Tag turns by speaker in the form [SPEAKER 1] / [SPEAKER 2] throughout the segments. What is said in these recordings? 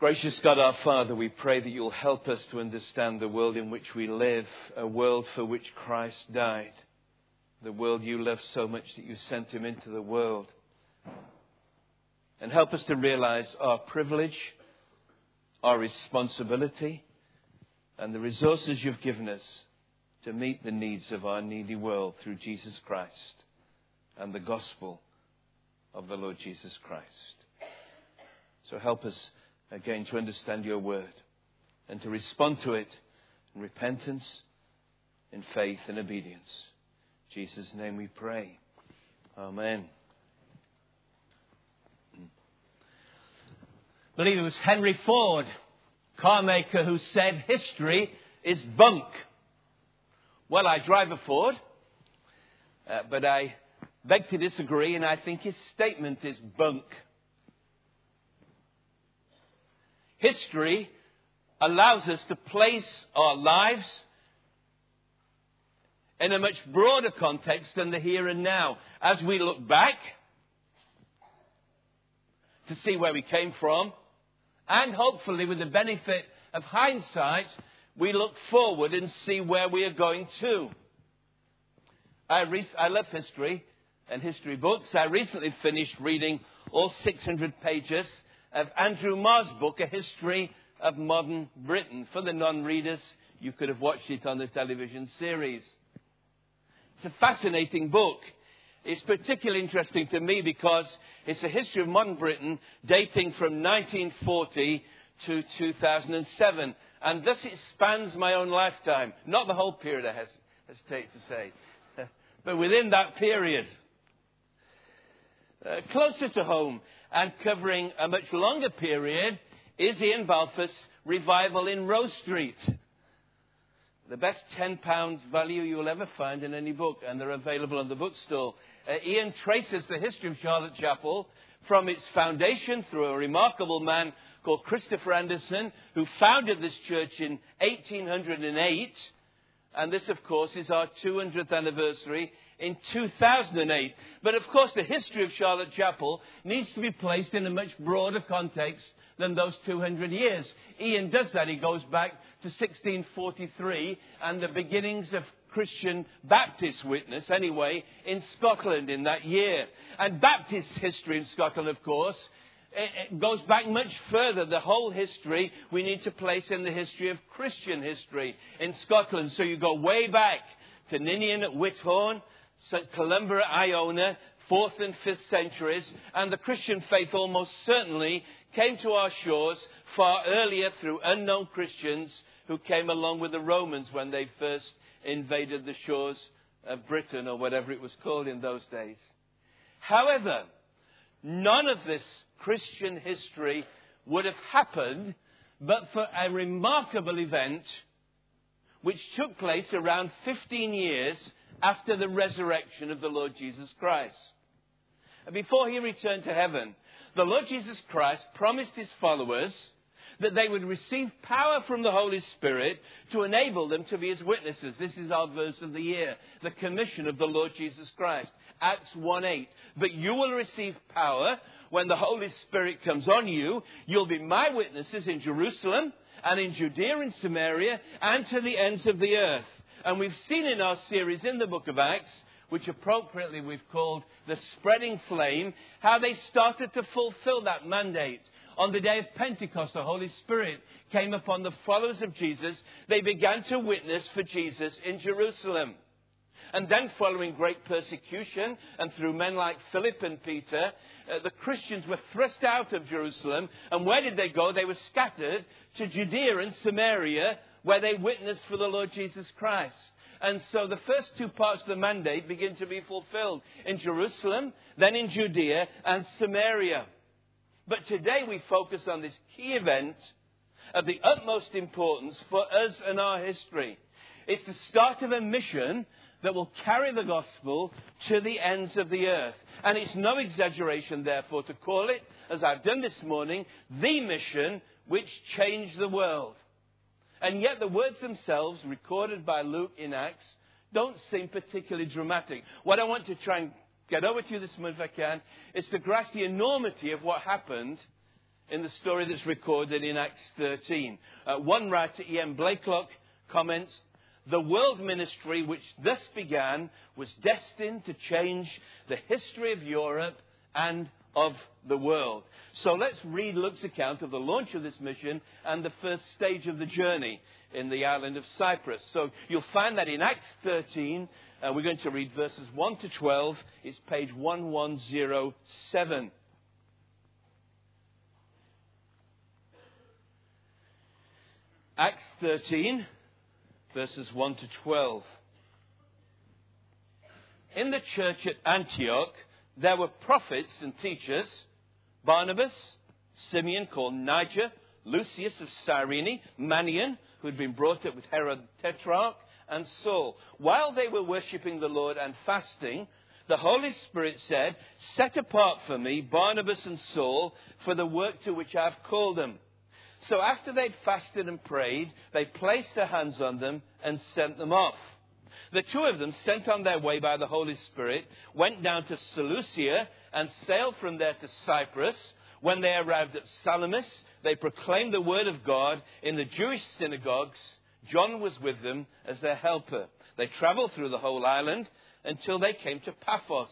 [SPEAKER 1] Gracious God our Father, we pray that you'll help us to understand the world in which we live, a world for which Christ died, the world you love so much that you sent him into the world. And help us to realize our privilege, our responsibility, and the resources you've given us to meet the needs of our needy world through Jesus Christ and the gospel of the Lord Jesus Christ. So help us again to understand your word and to respond to it in repentance, in faith and obedience. In Jesus' name we pray. Amen. I believe it was Henry Ford, car maker, who said history is bunk. Well, I drive a Ford, uh, but I beg to disagree, and I think his statement is bunk. History allows us to place our lives in a much broader context than the here and now. As we look back to see where we came from, and hopefully with the benefit of hindsight, we look forward and see where we are going to. I, re- I love history and history books. I recently finished reading all 600 pages of Andrew Marr's book, A History of Modern Britain. For the non readers, you could have watched it on the television series. It's a fascinating book. It's particularly interesting to me because it's a history of modern Britain dating from 1940 to 2007. And thus it spans my own lifetime. Not the whole period, I hesitate to say, but within that period. Uh, closer to home and covering a much longer period is Ian Balfour's revival in Rose Street. The best £10 value you'll ever find in any book, and they're available on the bookstall. Uh, Ian traces the history of Charlotte Chapel from its foundation through a remarkable man called Christopher Anderson, who founded this church in 1808. And this, of course, is our 200th anniversary in 2008. But of course, the history of Charlotte Chapel needs to be placed in a much broader context than those 200 years. Ian does that. He goes back to 1643 and the beginnings of Christian Baptist witness, anyway, in Scotland in that year. And Baptist history in Scotland, of course, it goes back much further. The whole history we need to place in the history of Christian history in Scotland. So you go way back to Ninian at Whithorn, St. Columba at Iona, 4th and 5th centuries, and the Christian faith almost certainly came to our shores far earlier through unknown Christians who came along with the Romans when they first invaded the shores of Britain or whatever it was called in those days. However, none of this Christian history would have happened but for a remarkable event which took place around 15 years after the resurrection of the Lord Jesus Christ. Before he returned to heaven, the Lord Jesus Christ promised his followers that they would receive power from the Holy Spirit to enable them to be his witnesses. This is our verse of the year, the commission of the Lord Jesus Christ. Acts 1:8. But you will receive power when the Holy Spirit comes on you. You'll be my witnesses in Jerusalem and in Judea and Samaria and to the ends of the earth. And we've seen in our series in the book of Acts, which appropriately we've called the spreading flame, how they started to fulfill that mandate. On the day of Pentecost, the Holy Spirit came upon the followers of Jesus. They began to witness for Jesus in Jerusalem. And then, following great persecution, and through men like Philip and Peter, uh, the Christians were thrust out of Jerusalem. And where did they go? They were scattered to Judea and Samaria, where they witnessed for the Lord Jesus Christ. And so the first two parts of the mandate begin to be fulfilled in Jerusalem, then in Judea and Samaria. But today we focus on this key event of the utmost importance for us and our history. It's the start of a mission that will carry the gospel to the ends of the earth. And it's no exaggeration, therefore, to call it, as I've done this morning, the mission which changed the world. And yet the words themselves, recorded by Luke in Acts, don't seem particularly dramatic. What I want to try and get over to you this morning, if I can, is to grasp the enormity of what happened in the story that's recorded in Acts 13. Uh, one writer, E.M. Blaiklock, comments the world ministry which thus began was destined to change the history of Europe and of the world. So let's read Luke's account of the launch of this mission and the first stage of the journey in the island of Cyprus. So you'll find that in Acts 13, uh, we're going to read verses 1 to 12. It's page 1107. Acts 13, verses 1 to 12. In the church at Antioch, there were prophets and teachers Barnabas, Simeon called Niger, Lucius of Cyrene, Manaen, who had been brought up with Herod the Tetrarch, and Saul. While they were worshipping the Lord and fasting, the Holy Spirit said, Set apart for me Barnabas and Saul for the work to which I have called them. So after they'd fasted and prayed, they placed their hands on them and sent them off. The two of them, sent on their way by the Holy Spirit, went down to Seleucia and sailed from there to Cyprus. When they arrived at Salamis, they proclaimed the word of God in the Jewish synagogues. John was with them as their helper. They traveled through the whole island until they came to Paphos.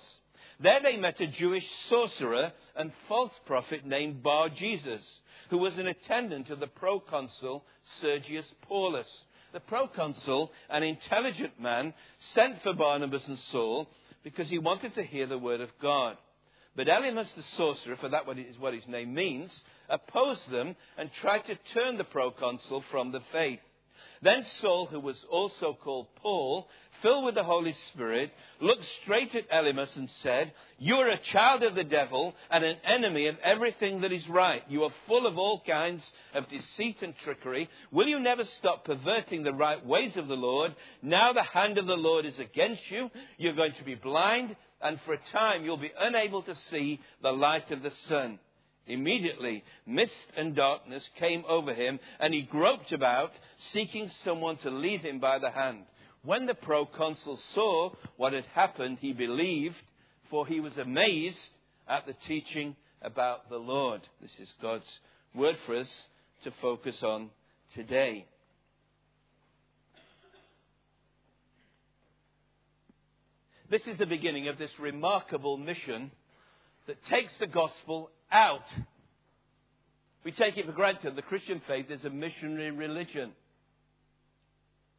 [SPEAKER 1] There they met a Jewish sorcerer and false prophet named Bar Jesus, who was an attendant of the proconsul Sergius Paulus. The proconsul, an intelligent man, sent for Barnabas and Saul because he wanted to hear the word of God. But Elymas the sorcerer, for that is what his name means, opposed them and tried to turn the proconsul from the faith. Then Saul, who was also called Paul, filled with the Holy Spirit, looked straight at Elymas and said, You are a child of the devil and an enemy of everything that is right. You are full of all kinds of deceit and trickery. Will you never stop perverting the right ways of the Lord? Now the hand of the Lord is against you. You're going to be blind, and for a time you'll be unable to see the light of the sun. Immediately, mist and darkness came over him, and he groped about, seeking someone to lead him by the hand. When the proconsul saw what had happened, he believed, for he was amazed at the teaching about the Lord. This is God's word for us to focus on today. This is the beginning of this remarkable mission that takes the gospel out. We take it for granted the Christian faith is a missionary religion.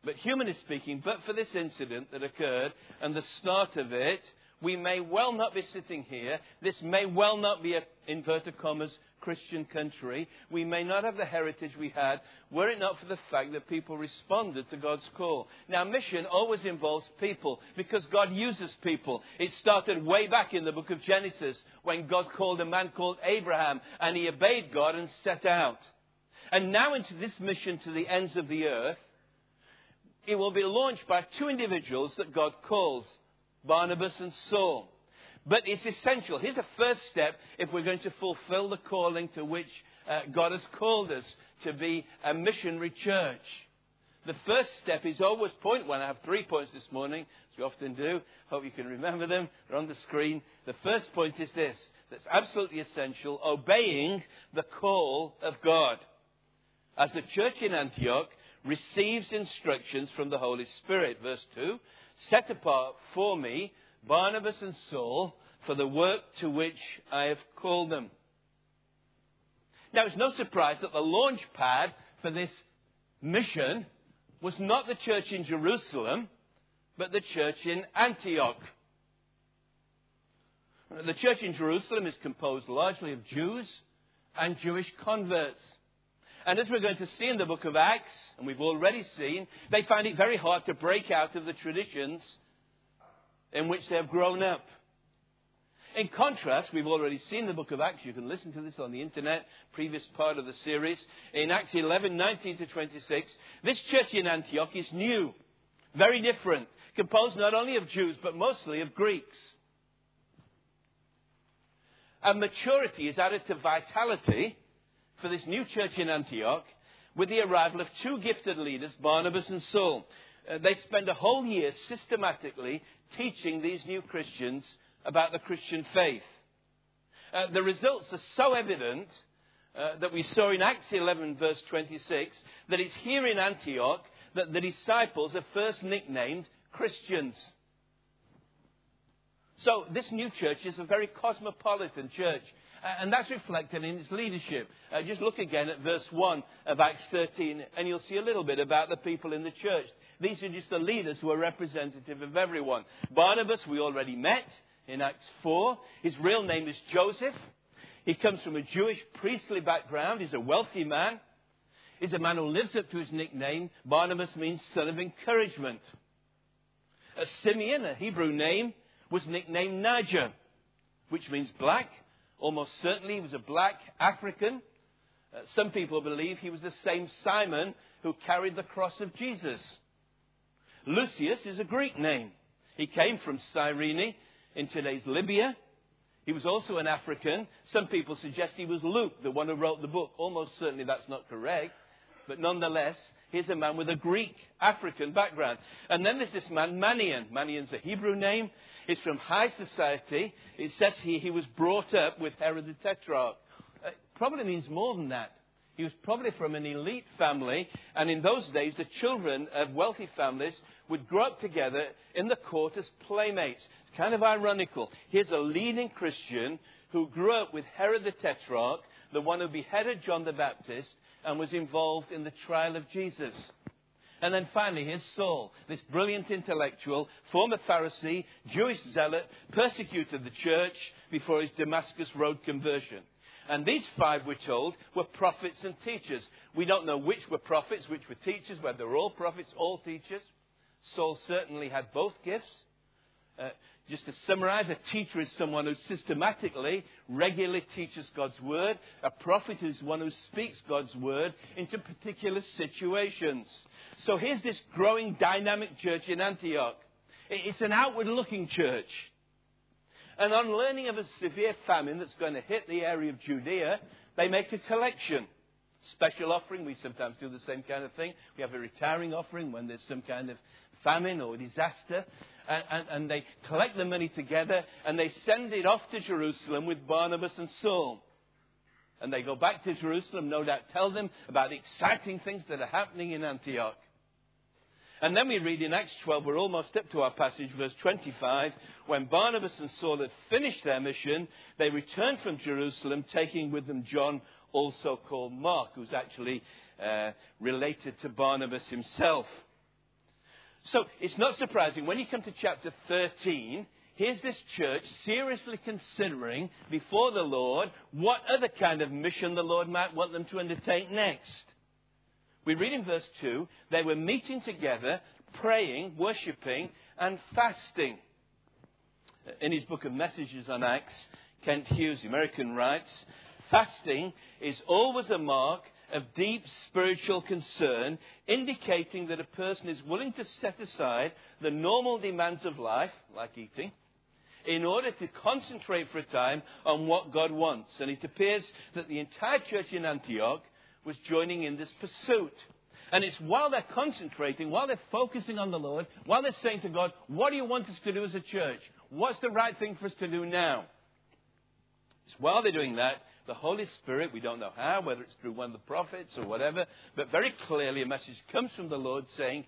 [SPEAKER 1] But humanly speaking, but for this incident that occurred and the start of it, we may well not be sitting here. This may well not be a, inverted commas, Christian country. We may not have the heritage we had were it not for the fact that people responded to God's call. Now, mission always involves people because God uses people. It started way back in the book of Genesis when God called a man called Abraham and he obeyed God and set out. And now into this mission to the ends of the earth, it will be launched by two individuals that God calls Barnabas and Saul. But it's essential. Here's the first step if we're going to fulfill the calling to which uh, God has called us to be a missionary church. The first step is always point one. I have three points this morning, as we often do. Hope you can remember them. They're on the screen. The first point is this that's absolutely essential obeying the call of God. As the church in Antioch receives instructions from the Holy Spirit. Verse 2 Set apart for me Barnabas and Saul for the work to which I have called them. Now, it's no surprise that the launch pad for this mission was not the church in Jerusalem, but the church in Antioch. The church in Jerusalem is composed largely of Jews and Jewish converts. And as we're going to see in the book of Acts, and we've already seen, they find it very hard to break out of the traditions in which they have grown up. In contrast, we've already seen the book of Acts. You can listen to this on the internet, previous part of the series. In Acts 11, 19 to 26, this church in Antioch is new, very different, composed not only of Jews, but mostly of Greeks. And maturity is added to vitality for this new church in Antioch with the arrival of two gifted leaders, Barnabas and Saul. Uh, they spend a whole year systematically teaching these new Christians about the Christian faith. Uh, the results are so evident uh, that we saw in Acts 11, verse 26, that it's here in Antioch that the disciples are first nicknamed Christians. So, this new church is a very cosmopolitan church. And that's reflected in its leadership. Uh, just look again at verse 1 of Acts 13, and you'll see a little bit about the people in the church. These are just the leaders who are representative of everyone. Barnabas, we already met in Acts 4. His real name is Joseph. He comes from a Jewish priestly background. He's a wealthy man. He's a man who lives up to his nickname. Barnabas means son of encouragement. A Simeon, a Hebrew name, was nicknamed Niger, which means black. Almost certainly he was a black African. Uh, some people believe he was the same Simon who carried the cross of Jesus. Lucius is a Greek name. He came from Cyrene in today's Libya. He was also an African. Some people suggest he was Luke, the one who wrote the book. Almost certainly that's not correct. But nonetheless, he's a man with a Greek African background. And then there's this man, Manaen. Manaen's a Hebrew name. He's from high society. It says he, he was brought up with Herod the Tetrarch. It probably means more than that. He was probably from an elite family, and in those days, the children of wealthy families would grow up together in the court as playmates. It's kind of ironical. Here's a leading Christian who grew up with Herod the Tetrarch, the one who beheaded John the Baptist, and was involved in the trial of Jesus. And then finally, here's Saul, this brilliant intellectual, former Pharisee, Jewish zealot, persecuted the church before his Damascus Road conversion. And these five, we're told, were prophets and teachers. We don't know which were prophets, which were teachers, whether they're all prophets, all teachers. Saul certainly had both gifts. Uh, just to summarize, a teacher is someone who systematically, regularly teaches God's word. A prophet is one who speaks God's word into particular situations. So here's this growing dynamic church in Antioch. It's an outward looking church. And on learning of a severe famine that's going to hit the area of Judea, they make a collection. Special offering, we sometimes do the same kind of thing. We have a retiring offering when there's some kind of famine or disaster and, and, and they collect the money together and they send it off to Jerusalem with Barnabas and Saul. And they go back to Jerusalem, no doubt tell them about the exciting things that are happening in Antioch. And then we read in Acts 12, we're almost up to our passage, verse 25. When Barnabas and Saul had finished their mission, they returned from Jerusalem, taking with them John, also called Mark, who's actually uh, related to Barnabas himself. So it's not surprising when you come to chapter 13, here's this church seriously considering before the Lord what other kind of mission the Lord might want them to undertake next. We read in verse 2 they were meeting together, praying, worshipping, and fasting. In his book of messages on Acts, Kent Hughes, the American, writes Fasting is always a mark of deep spiritual concern, indicating that a person is willing to set aside the normal demands of life, like eating, in order to concentrate for a time on what God wants. And it appears that the entire church in Antioch was joining in this pursuit. And it's while they're concentrating, while they're focusing on the Lord, while they're saying to God, What do you want us to do as a church? What's the right thing for us to do now? It's while they're doing that the Holy Spirit, we don't know how, whether it's through one of the prophets or whatever, but very clearly a message comes from the Lord saying,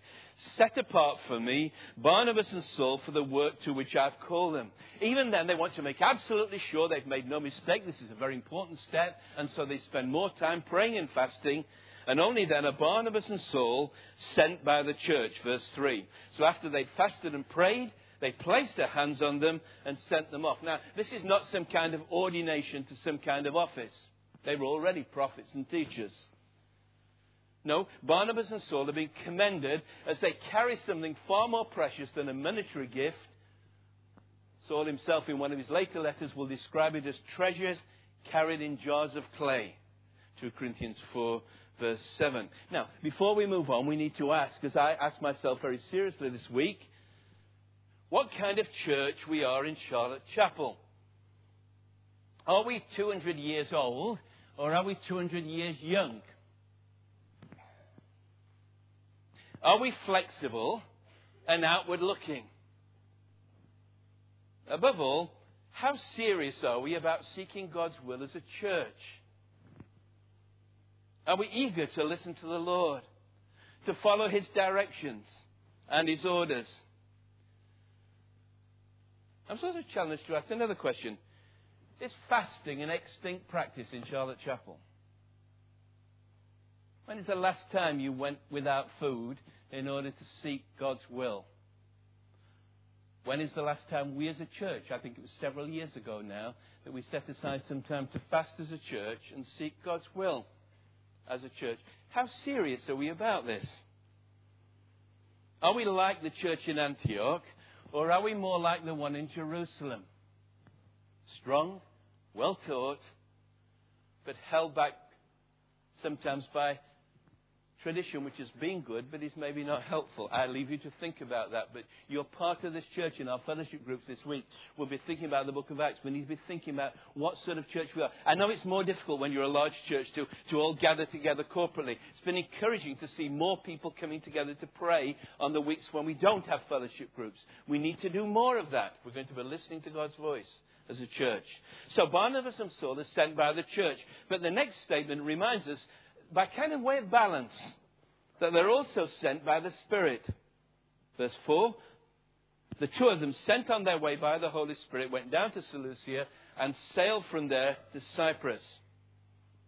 [SPEAKER 1] Set apart for me Barnabas and Saul for the work to which I've called them. Even then, they want to make absolutely sure they've made no mistake. This is a very important step, and so they spend more time praying and fasting. And only then are Barnabas and Saul sent by the church. Verse 3. So after they'd fasted and prayed, they placed their hands on them and sent them off. Now, this is not some kind of ordination to some kind of office. They were already prophets and teachers. No, Barnabas and Saul are being commended as they carry something far more precious than a monetary gift. Saul himself, in one of his later letters, will describe it as treasures carried in jars of clay. 2 Corinthians 4, verse 7. Now, before we move on, we need to ask, as I asked myself very seriously this week, what kind of church we are in Charlotte Chapel. Are we 200 years old or are we 200 years young? Are we flexible and outward looking? Above all, how serious are we about seeking God's will as a church? Are we eager to listen to the Lord, to follow His directions and His orders? I'm sort of challenged to ask another question. Is fasting an extinct practice in Charlotte Chapel? When is the last time you went without food in order to seek God's will? When is the last time we as a church, I think it was several years ago now, that we set aside some time to fast as a church and seek God's will as a church? How serious are we about this? Are we like the church in Antioch, or are we more like the one in Jerusalem? Strong, well taught, but held back sometimes by tradition which has been good but is maybe not helpful. I leave you to think about that. But you're part of this church in our fellowship groups this week. We'll be thinking about the book of Acts. We need to be thinking about what sort of church we are. I know it's more difficult when you're a large church to, to all gather together corporately. It's been encouraging to see more people coming together to pray on the weeks when we don't have fellowship groups. We need to do more of that. We're going to be listening to God's voice as a church. So Barnabas and Saul are sent by the church. But the next statement reminds us by kind of way of balance, that they're also sent by the Spirit. Verse 4 The two of them, sent on their way by the Holy Spirit, went down to Seleucia and sailed from there to Cyprus.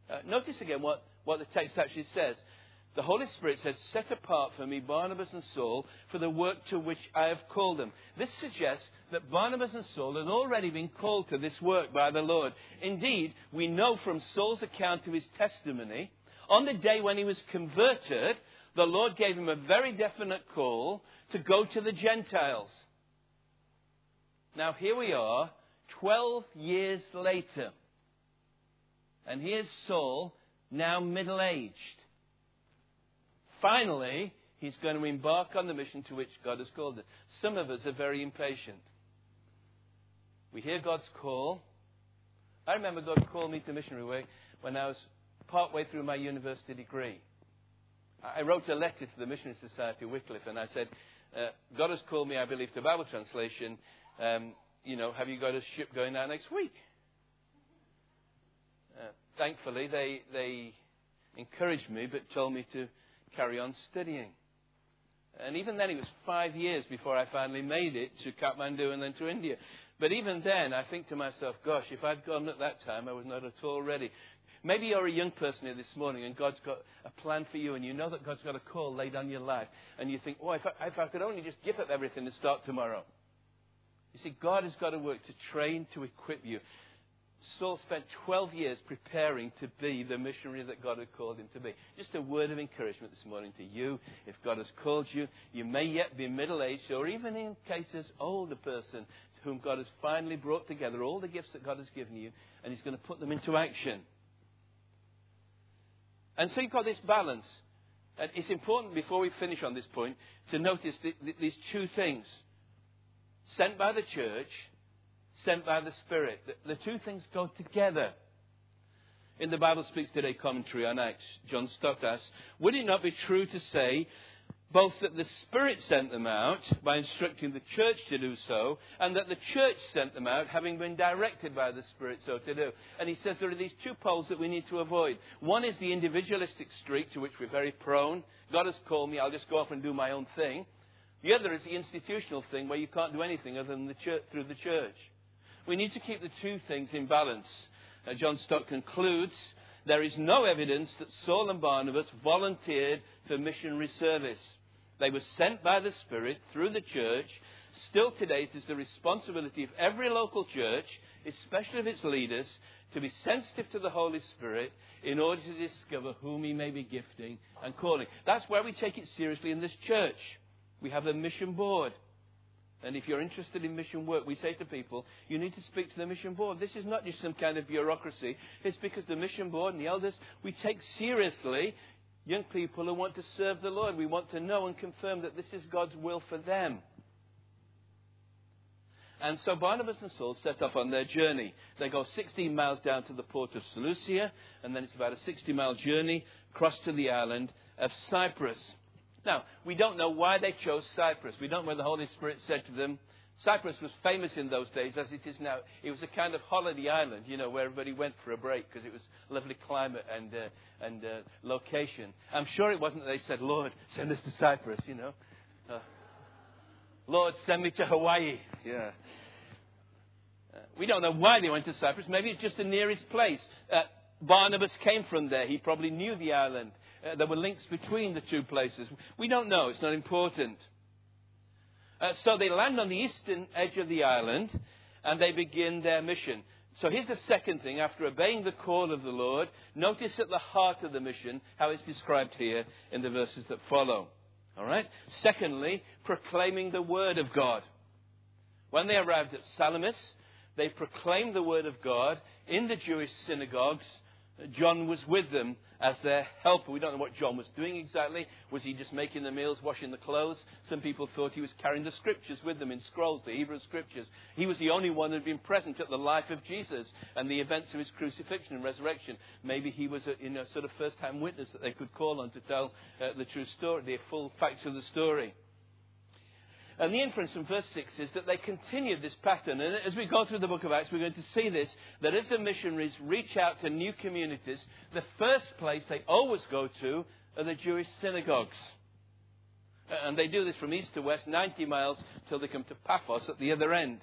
[SPEAKER 1] Uh, notice again what, what the text actually says. The Holy Spirit said, Set apart for me Barnabas and Saul for the work to which I have called them. This suggests that Barnabas and Saul had already been called to this work by the Lord. Indeed, we know from Saul's account of his testimony on the day when he was converted, the Lord gave him a very definite call to go to the Gentiles. Now, here we are, 12 years later. And here's Saul, now middle aged. Finally, he's going to embark on the mission to which God has called him. Some of us are very impatient. We hear God's call. I remember God called me to missionary work when I was partway through my university degree. I wrote a letter to the Missionary Society of Wycliffe and I said, uh, God has called me, I believe, to Bible translation. Um, you know, have you got a ship going out next week? Uh, thankfully, they, they encouraged me but told me to carry on studying. And even then, it was five years before I finally made it to Kathmandu and then to India. But even then, I think to myself, gosh, if I'd gone at that time, I was not at all ready. Maybe you're a young person here this morning and God's got a plan for you and you know that God's got a call laid on your life. And you think, oh, if I, if I could only just give up everything and start tomorrow. You see, God has got to work to train, to equip you. Saul spent 12 years preparing to be the missionary that God had called him to be. Just a word of encouragement this morning to you. If God has called you, you may yet be middle aged or even in cases older person whom God has finally brought together all the gifts that God has given you and He's going to put them into action. And so you've got this balance. And it's important before we finish on this point to notice these two things sent by the church, sent by the Spirit. The two things go together. In the Bible Speaks Today commentary on Acts, John Stott asks, Would it not be true to say both that the Spirit sent them out by instructing the church to do so, and that the church sent them out having been directed by the Spirit so to do. And he says there are these two poles that we need to avoid. One is the individualistic streak to which we're very prone. God has called me, I'll just go off and do my own thing. The other is the institutional thing where you can't do anything other than the church, through the church. We need to keep the two things in balance. Uh, John Stott concludes there is no evidence that Saul and Barnabas volunteered for missionary service. They were sent by the Spirit through the church. Still today, it is the responsibility of every local church, especially of its leaders, to be sensitive to the Holy Spirit in order to discover whom He may be gifting and calling. That's where we take it seriously in this church. We have a mission board. And if you're interested in mission work, we say to people, you need to speak to the mission board. This is not just some kind of bureaucracy. It's because the mission board and the elders, we take seriously young people who want to serve the Lord. We want to know and confirm that this is God's will for them. And so Barnabas and Saul set off on their journey. They go 16 miles down to the port of Seleucia, and then it's about a 60 mile journey across to the island of Cyprus. Now, we don't know why they chose Cyprus. We don't know whether the Holy Spirit said to them, Cyprus was famous in those days as it is now. It was a kind of holiday island, you know, where everybody went for a break because it was lovely climate and, uh, and uh, location. I'm sure it wasn't that they said, Lord, send us to Cyprus, you know. Uh, Lord, send me to Hawaii. Yeah. Uh, we don't know why they went to Cyprus. Maybe it's just the nearest place. Uh, Barnabas came from there. He probably knew the island. Uh, there were links between the two places. We don't know. It's not important. Uh, so they land on the eastern edge of the island and they begin their mission. So here's the second thing. After obeying the call of the Lord, notice at the heart of the mission how it's described here in the verses that follow. All right? Secondly, proclaiming the word of God. When they arrived at Salamis, they proclaimed the word of God in the Jewish synagogues John was with them as their helper. We don't know what John was doing exactly. Was he just making the meals, washing the clothes? Some people thought he was carrying the scriptures with them in scrolls, the Hebrew scriptures. He was the only one who had been present at the life of Jesus and the events of his crucifixion and resurrection. Maybe he was a you know, sort of first hand witness that they could call on to tell uh, the true story, the full facts of the story. And the inference from verse 6 is that they continued this pattern. And as we go through the book of Acts, we're going to see this that as the missionaries reach out to new communities, the first place they always go to are the Jewish synagogues. Uh, and they do this from east to west, 90 miles, till they come to Paphos at the other end.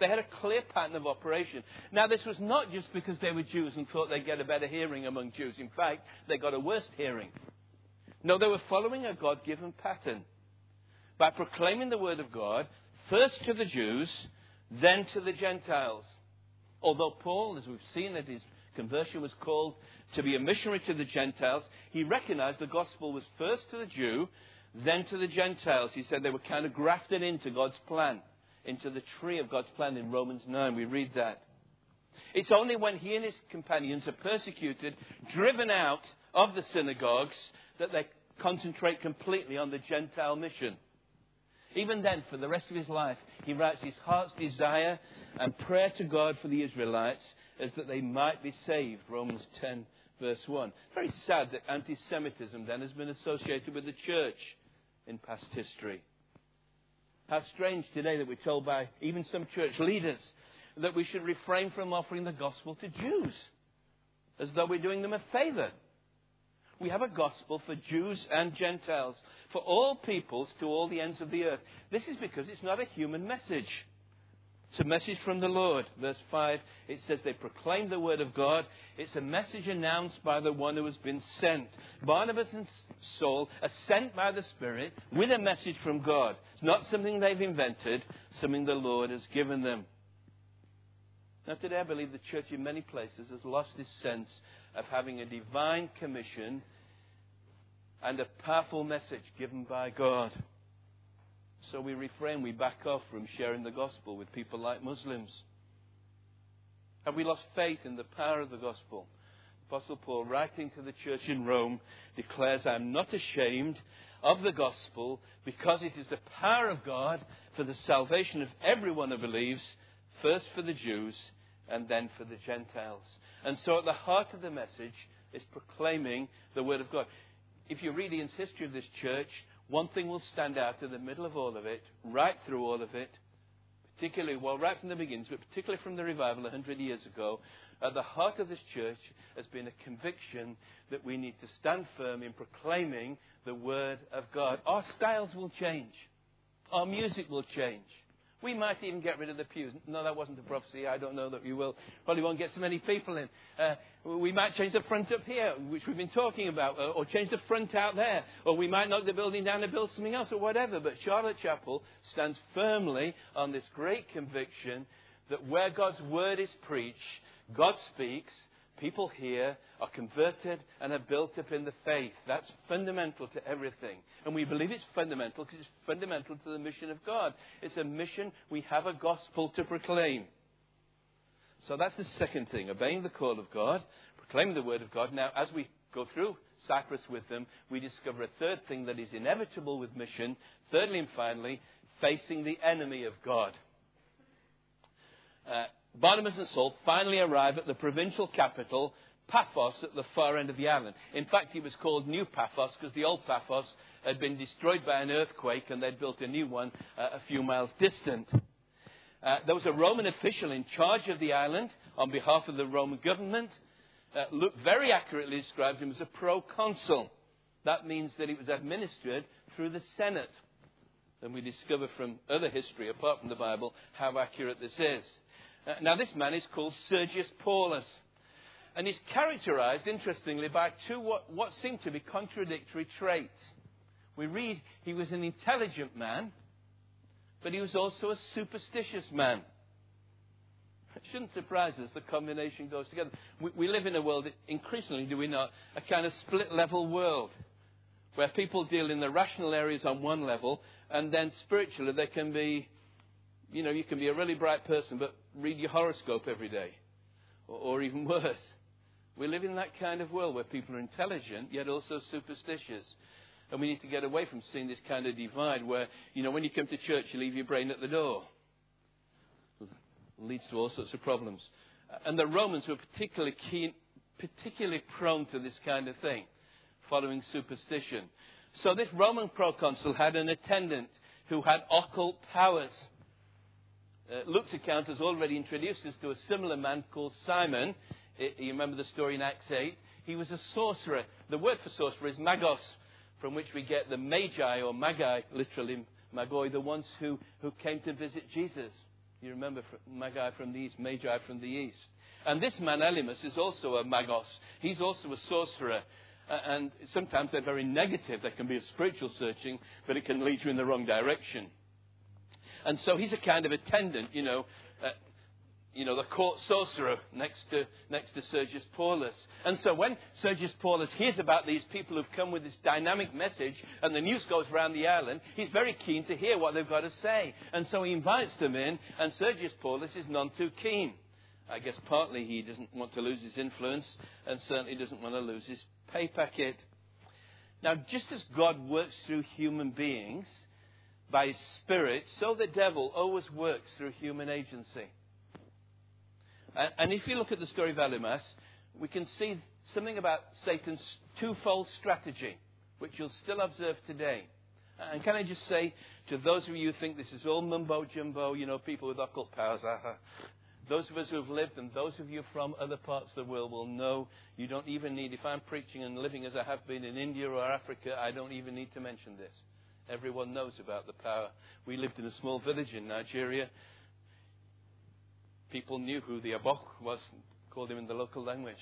[SPEAKER 1] They had a clear pattern of operation. Now, this was not just because they were Jews and thought they'd get a better hearing among Jews. In fact, they got a worse hearing. No, they were following a God given pattern by proclaiming the word of God, first to the Jews, then to the Gentiles. Although Paul, as we've seen at his conversion, was called to be a missionary to the Gentiles, he recognized the gospel was first to the Jew, then to the Gentiles. He said they were kind of grafted into God's plan, into the tree of God's plan in Romans 9. We read that. It's only when he and his companions are persecuted, driven out of the synagogues, that they concentrate completely on the Gentile mission. Even then, for the rest of his life, he writes his heart's desire and prayer to God for the Israelites is that they might be saved. Romans 10, verse 1. It's very sad that anti Semitism then has been associated with the church in past history. How strange today that we're told by even some church leaders that we should refrain from offering the gospel to Jews, as though we're doing them a favor. We have a gospel for Jews and Gentiles, for all peoples to all the ends of the earth. This is because it's not a human message. It's a message from the Lord. Verse 5, it says they proclaim the word of God. It's a message announced by the one who has been sent. Barnabas and Saul are sent by the Spirit with a message from God. It's not something they've invented, something the Lord has given them. Now, today I believe the church in many places has lost this sense of having a divine commission and a powerful message given by God. So we refrain, we back off from sharing the gospel with people like Muslims. Have we lost faith in the power of the gospel? Apostle Paul, writing to the church in Rome, declares, I'm not ashamed of the gospel because it is the power of God for the salvation of everyone who believes, first for the Jews and then for the Gentiles. And so at the heart of the message is proclaiming the Word of God. If you read Ian's history of this church, one thing will stand out in the middle of all of it, right through all of it, particularly, well, right from the beginnings, but particularly from the revival 100 years ago, at the heart of this church has been a conviction that we need to stand firm in proclaiming the Word of God. Our styles will change. Our music will change. We might even get rid of the pews. No, that wasn't a prophecy. I don't know that we will. Probably won't get so many people in. Uh, we might change the front up here, which we've been talking about, or, or change the front out there. Or we might knock the building down and build something else, or whatever. But Charlotte Chapel stands firmly on this great conviction that where God's word is preached, God speaks, people here are converted and are built up in the faith. That's fundamental to everything. And we believe it's fundamental because it's fundamental to the mission of God. It's a mission, we have a gospel to proclaim. So that's the second thing, obeying the call of God, proclaiming the word of God. Now, as we go through Cyprus with them, we discover a third thing that is inevitable with mission. Thirdly and finally, facing the enemy of God. Uh, Barnabas and Saul finally arrive at the provincial capital, Paphos, at the far end of the island. In fact, it was called New Paphos because the old Paphos had been destroyed by an earthquake and they'd built a new one uh, a few miles distant. Uh, there was a Roman official in charge of the island on behalf of the Roman government. Uh, Luke very accurately describes him as a proconsul. That means that it was administered through the Senate. And we discover from other history, apart from the Bible, how accurate this is. Uh, now, this man is called Sergius Paulus. And he's characterized, interestingly, by two what, what seem to be contradictory traits. We read he was an intelligent man, but he was also a superstitious man. It shouldn't surprise us the combination goes together. We, we live in a world, increasingly, do we not, a kind of split level world where people deal in the rational areas on one level, and then spiritually they can be, you know, you can be a really bright person, but read your horoscope every day, or, or even worse. We live in that kind of world where people are intelligent, yet also superstitious. And we need to get away from seeing this kind of divide where, you know, when you come to church, you leave your brain at the door. It leads to all sorts of problems. And the Romans were particularly keen, particularly prone to this kind of thing, following superstition. So this Roman proconsul had an attendant who had occult powers. Uh, Luke's account has already introduced us to a similar man called Simon. You remember the story in Acts 8? He was a sorcerer. The word for sorcerer is magos, from which we get the magi or magi, literally magoi, the ones who, who came to visit Jesus. You remember magi from the east, magi from the east. And this man Elymas is also a magos. He's also a sorcerer. And sometimes they're very negative. They can be a spiritual searching, but it can lead you in the wrong direction. And so he's a kind of attendant, you know, uh, you know, the court sorcerer next to, next to Sergius Paulus. And so when Sergius Paulus hears about these people who've come with this dynamic message and the news goes around the island, he's very keen to hear what they've got to say. And so he invites them in, and Sergius Paulus is none too keen. I guess partly he doesn't want to lose his influence and certainly doesn't want to lose his pay packet. Now, just as God works through human beings by his Spirit, so the devil always works through human agency. And, and if you look at the story of Elymas, we can see something about Satan's twofold strategy, which you'll still observe today. And can I just say to those of you who think this is all mumbo jumbo, you know, people with occult powers, those of us who have lived and those of you from other parts of the world will know you don't even need, if I'm preaching and living as I have been in India or Africa, I don't even need to mention this. Everyone knows about the power. We lived in a small village in Nigeria people knew who the Abok was, called him in the local language.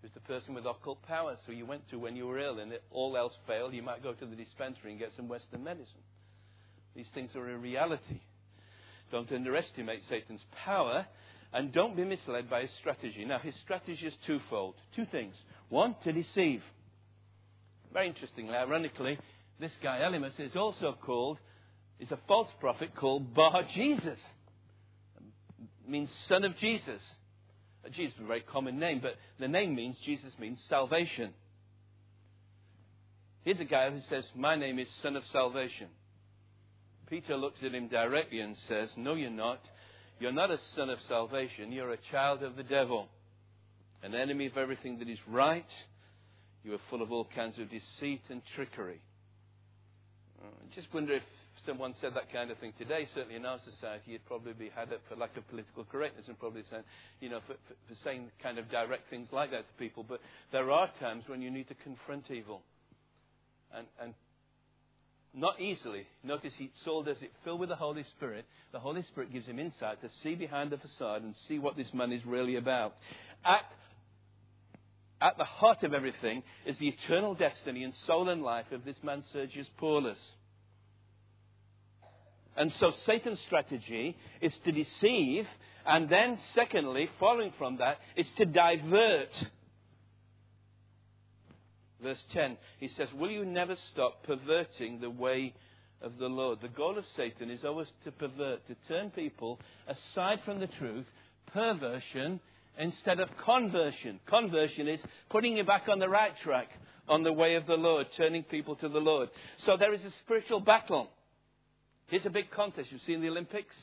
[SPEAKER 1] He was the person with occult powers who you went to when you were ill, and if all else failed, you might go to the dispensary and get some Western medicine. These things are a reality. Don't underestimate Satan's power, and don't be misled by his strategy. Now, his strategy is twofold. Two things. One, to deceive. Very interestingly, ironically, this guy Elymas is also called, is a false prophet called Bar Jesus means son of Jesus. Uh, Jesus is a very common name, but the name means Jesus means salvation. Here's a guy who says, My name is son of salvation. Peter looks at him directly and says, No, you're not. You're not a son of salvation. You're a child of the devil, an enemy of everything that is right. You are full of all kinds of deceit and trickery. I uh, just wonder if someone said that kind of thing today, certainly in our society, you'd probably be had up for lack of political correctness and probably saying, you know, for, for, for saying kind of direct things like that to people. But there are times when you need to confront evil. And, and not easily. Notice he, Saul does it filled with the Holy Spirit. The Holy Spirit gives him insight to see behind the facade and see what this man is really about. At, at the heart of everything is the eternal destiny and soul and life of this man, Sergius Paulus. And so Satan's strategy is to deceive, and then, secondly, following from that, is to divert. Verse 10, he says, Will you never stop perverting the way of the Lord? The goal of Satan is always to pervert, to turn people aside from the truth, perversion instead of conversion. Conversion is putting you back on the right track, on the way of the Lord, turning people to the Lord. So there is a spiritual battle Here's a big contest. You've seen the Olympics.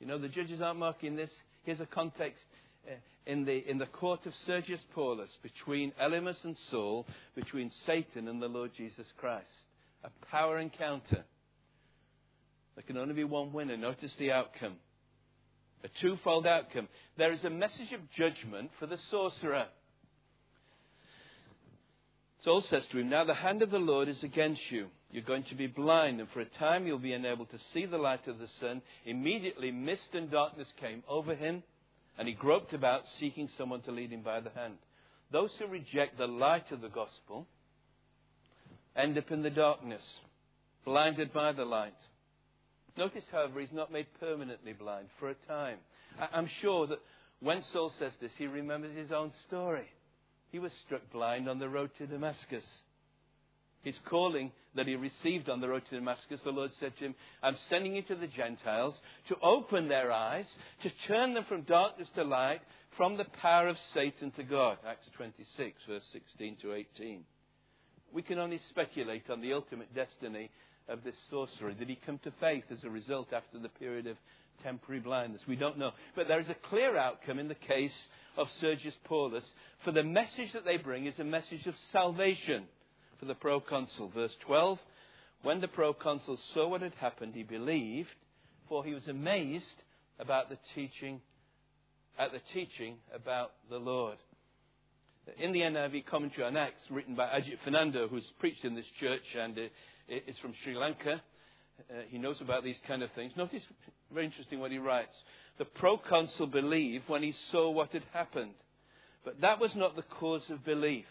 [SPEAKER 1] You know, the judges aren't marking this. Here's a context uh, in the, in the court of Sergius Paulus between Elymas and Saul, between Satan and the Lord Jesus Christ. A power encounter. There can only be one winner. Notice the outcome. A twofold outcome. There is a message of judgment for the sorcerer. Saul says to him, Now the hand of the Lord is against you. You're going to be blind, and for a time you'll be unable to see the light of the sun. Immediately, mist and darkness came over him, and he groped about, seeking someone to lead him by the hand. Those who reject the light of the gospel end up in the darkness, blinded by the light. Notice, however, he's not made permanently blind for a time. I'm sure that when Saul says this, he remembers his own story. He was struck blind on the road to Damascus. His calling that he received on the road to Damascus, the Lord said to him, I'm sending you to the Gentiles to open their eyes, to turn them from darkness to light, from the power of Satan to God. Acts 26, verse 16 to 18. We can only speculate on the ultimate destiny of this sorcerer. Did he come to faith as a result after the period of temporary blindness? We don't know. But there is a clear outcome in the case of Sergius Paulus, for the message that they bring is a message of salvation for the proconsul. Verse 12 When the proconsul saw what had happened, he believed, for he was amazed about the teaching, at the teaching about the Lord. In the NIV commentary on Acts, written by Ajit Fernando, who's preached in this church and uh, is from Sri Lanka, uh, he knows about these kind of things. Notice, very interesting what he writes. The proconsul believed when he saw what had happened, but that was not the cause of belief.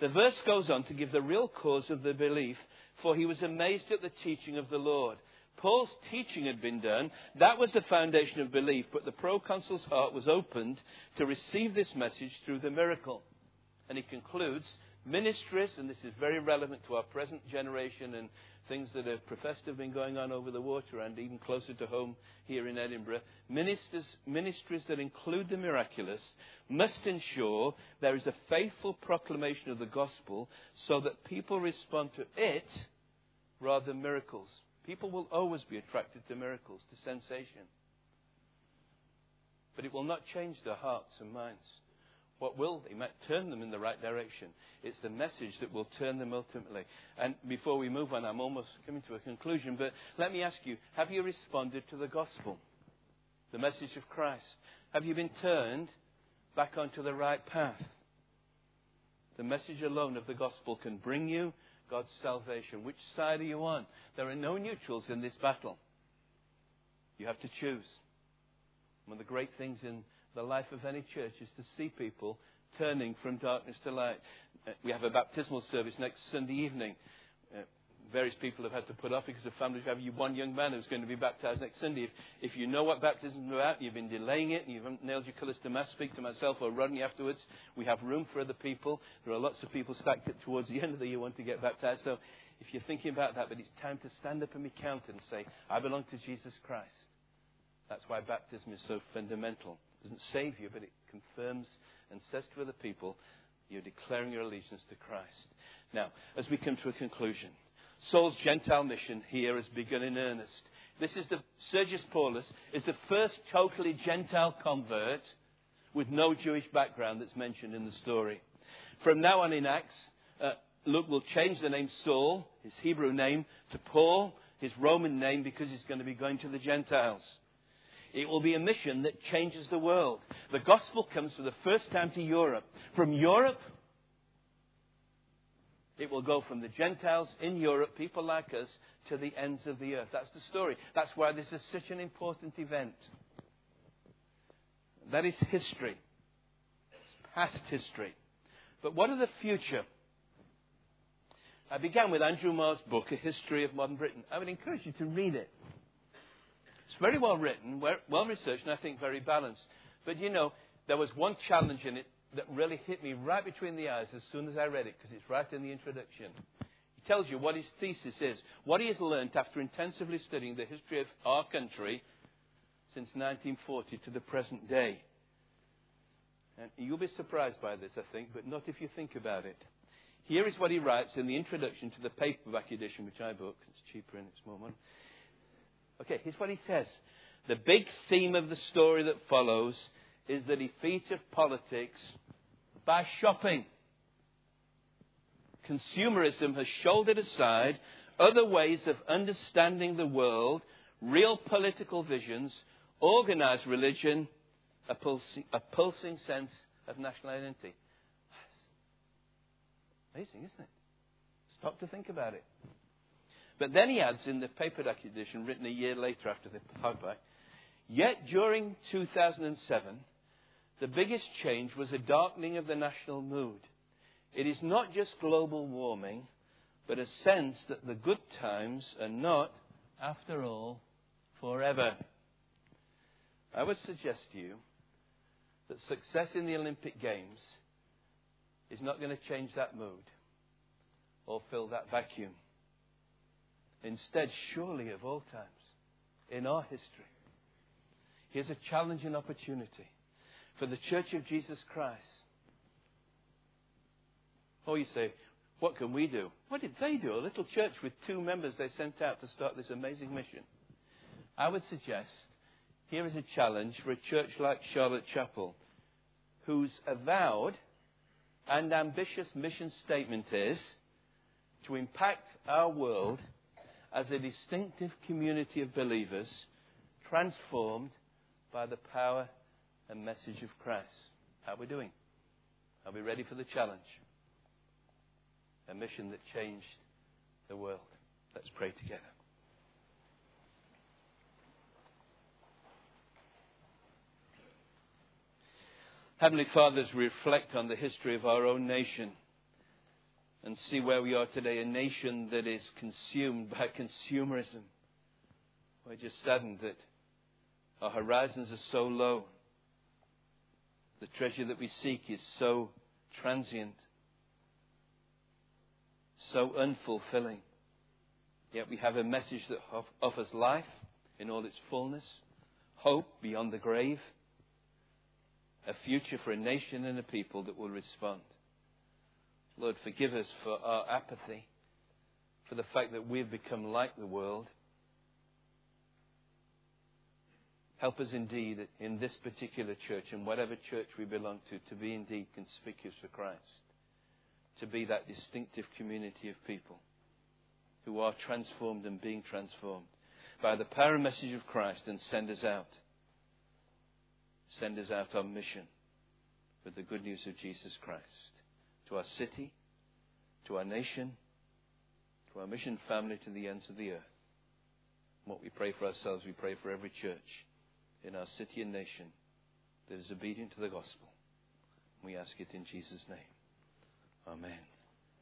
[SPEAKER 1] The verse goes on to give the real cause of the belief, for he was amazed at the teaching of the Lord. Paul's teaching had been done. That was the foundation of belief, but the proconsul's heart was opened to receive this message through the miracle. And he concludes ministries, and this is very relevant to our present generation and things that have professed to have been going on over the water and even closer to home here in Edinburgh, ministers, ministries that include the miraculous must ensure there is a faithful proclamation of the gospel so that people respond to it rather than miracles. People will always be attracted to miracles, to sensation. But it will not change their hearts and minds. What will they? Might turn them in the right direction. It's the message that will turn them ultimately. And before we move on, I'm almost coming to a conclusion, but let me ask you have you responded to the gospel? The message of Christ? Have you been turned back onto the right path? The message alone of the gospel can bring you God's salvation. Which side are you on? There are no neutrals in this battle. You have to choose. One of the great things in the life of any church is to see people turning from darkness to light. Uh, we have a baptismal service next Sunday evening. Uh, various people have had to put off because of families. We have one young man who's going to be baptized next Sunday. If, if you know what baptism is about, you've been delaying it, and you haven't nailed your colours to mass, speak to myself or Rodney afterwards. We have room for other people. There are lots of people stacked towards the end of the year want to get baptized. So if you're thinking about that, but it's time to stand up and be counted and say, I belong to Jesus Christ. That's why baptism is so fundamental. Doesn't save you, but it confirms and says to other people, you're declaring your allegiance to Christ. Now, as we come to a conclusion, Saul's Gentile mission here has begun in earnest. This is the, Sergius Paulus is the first totally Gentile convert with no Jewish background that's mentioned in the story. From now on in Acts, uh, Luke will change the name Saul, his Hebrew name, to Paul, his Roman name, because he's going to be going to the Gentiles. It will be a mission that changes the world. The gospel comes for the first time to Europe. From Europe, it will go from the Gentiles in Europe, people like us, to the ends of the earth. That's the story. That's why this is such an important event. That is history. It's past history. But what of the future? I began with Andrew Marr's book, A History of Modern Britain. I would encourage you to read it. It's very well written, well researched, and I think very balanced. But you know, there was one challenge in it that really hit me right between the eyes as soon as I read it, because it's right in the introduction. He tells you what his thesis is, what he has learned after intensively studying the history of our country since 1940 to the present day. And you'll be surprised by this, I think, but not if you think about it. Here is what he writes in the introduction to the paperback edition, which I booked. It's cheaper in its moment. Okay, here's what he says. The big theme of the story that follows is the defeat of politics by shopping. Consumerism has shouldered aside other ways of understanding the world, real political visions, organized religion, a pulsing, a pulsing sense of national identity. Amazing, isn't it? Stop to think about it. But then he adds in the paperback edition, written a year later after the hardback, yet during 2007, the biggest change was a darkening of the national mood. It is not just global warming, but a sense that the good times are not, after all, forever. I would suggest to you that success in the Olympic Games is not going to change that mood or fill that vacuum. Instead, surely of all times, in our history, here's a challenging opportunity for the Church of Jesus Christ. Oh, you say, what can we do? What did they do? A little church with two members they sent out to start this amazing mission. I would suggest here is a challenge for a church like Charlotte Chapel, whose avowed and ambitious mission statement is to impact our world as a distinctive community of believers transformed by the power and message of Christ. How are we doing? Are we ready for the challenge? A mission that changed the world. Let's pray together. Heavenly Father, as we reflect on the history of our own nation and see where we are today, a nation that is consumed by consumerism, we're just saddened that our horizons are so low. The treasure that we seek is so transient, so unfulfilling. Yet we have a message that offers life in all its fullness, hope beyond the grave a future for a nation and a people that will respond. Lord, forgive us for our apathy, for the fact that we've become like the world. Help us indeed in this particular church and whatever church we belong to to be indeed conspicuous for Christ, to be that distinctive community of people who are transformed and being transformed by the power and message of Christ and send us out send us out on mission with the good news of Jesus Christ to our city, to our nation, to our mission family, to the ends of the earth. What we pray for ourselves, we pray for every church in our city and nation that is obedient to the gospel. We ask it in Jesus' name. Amen.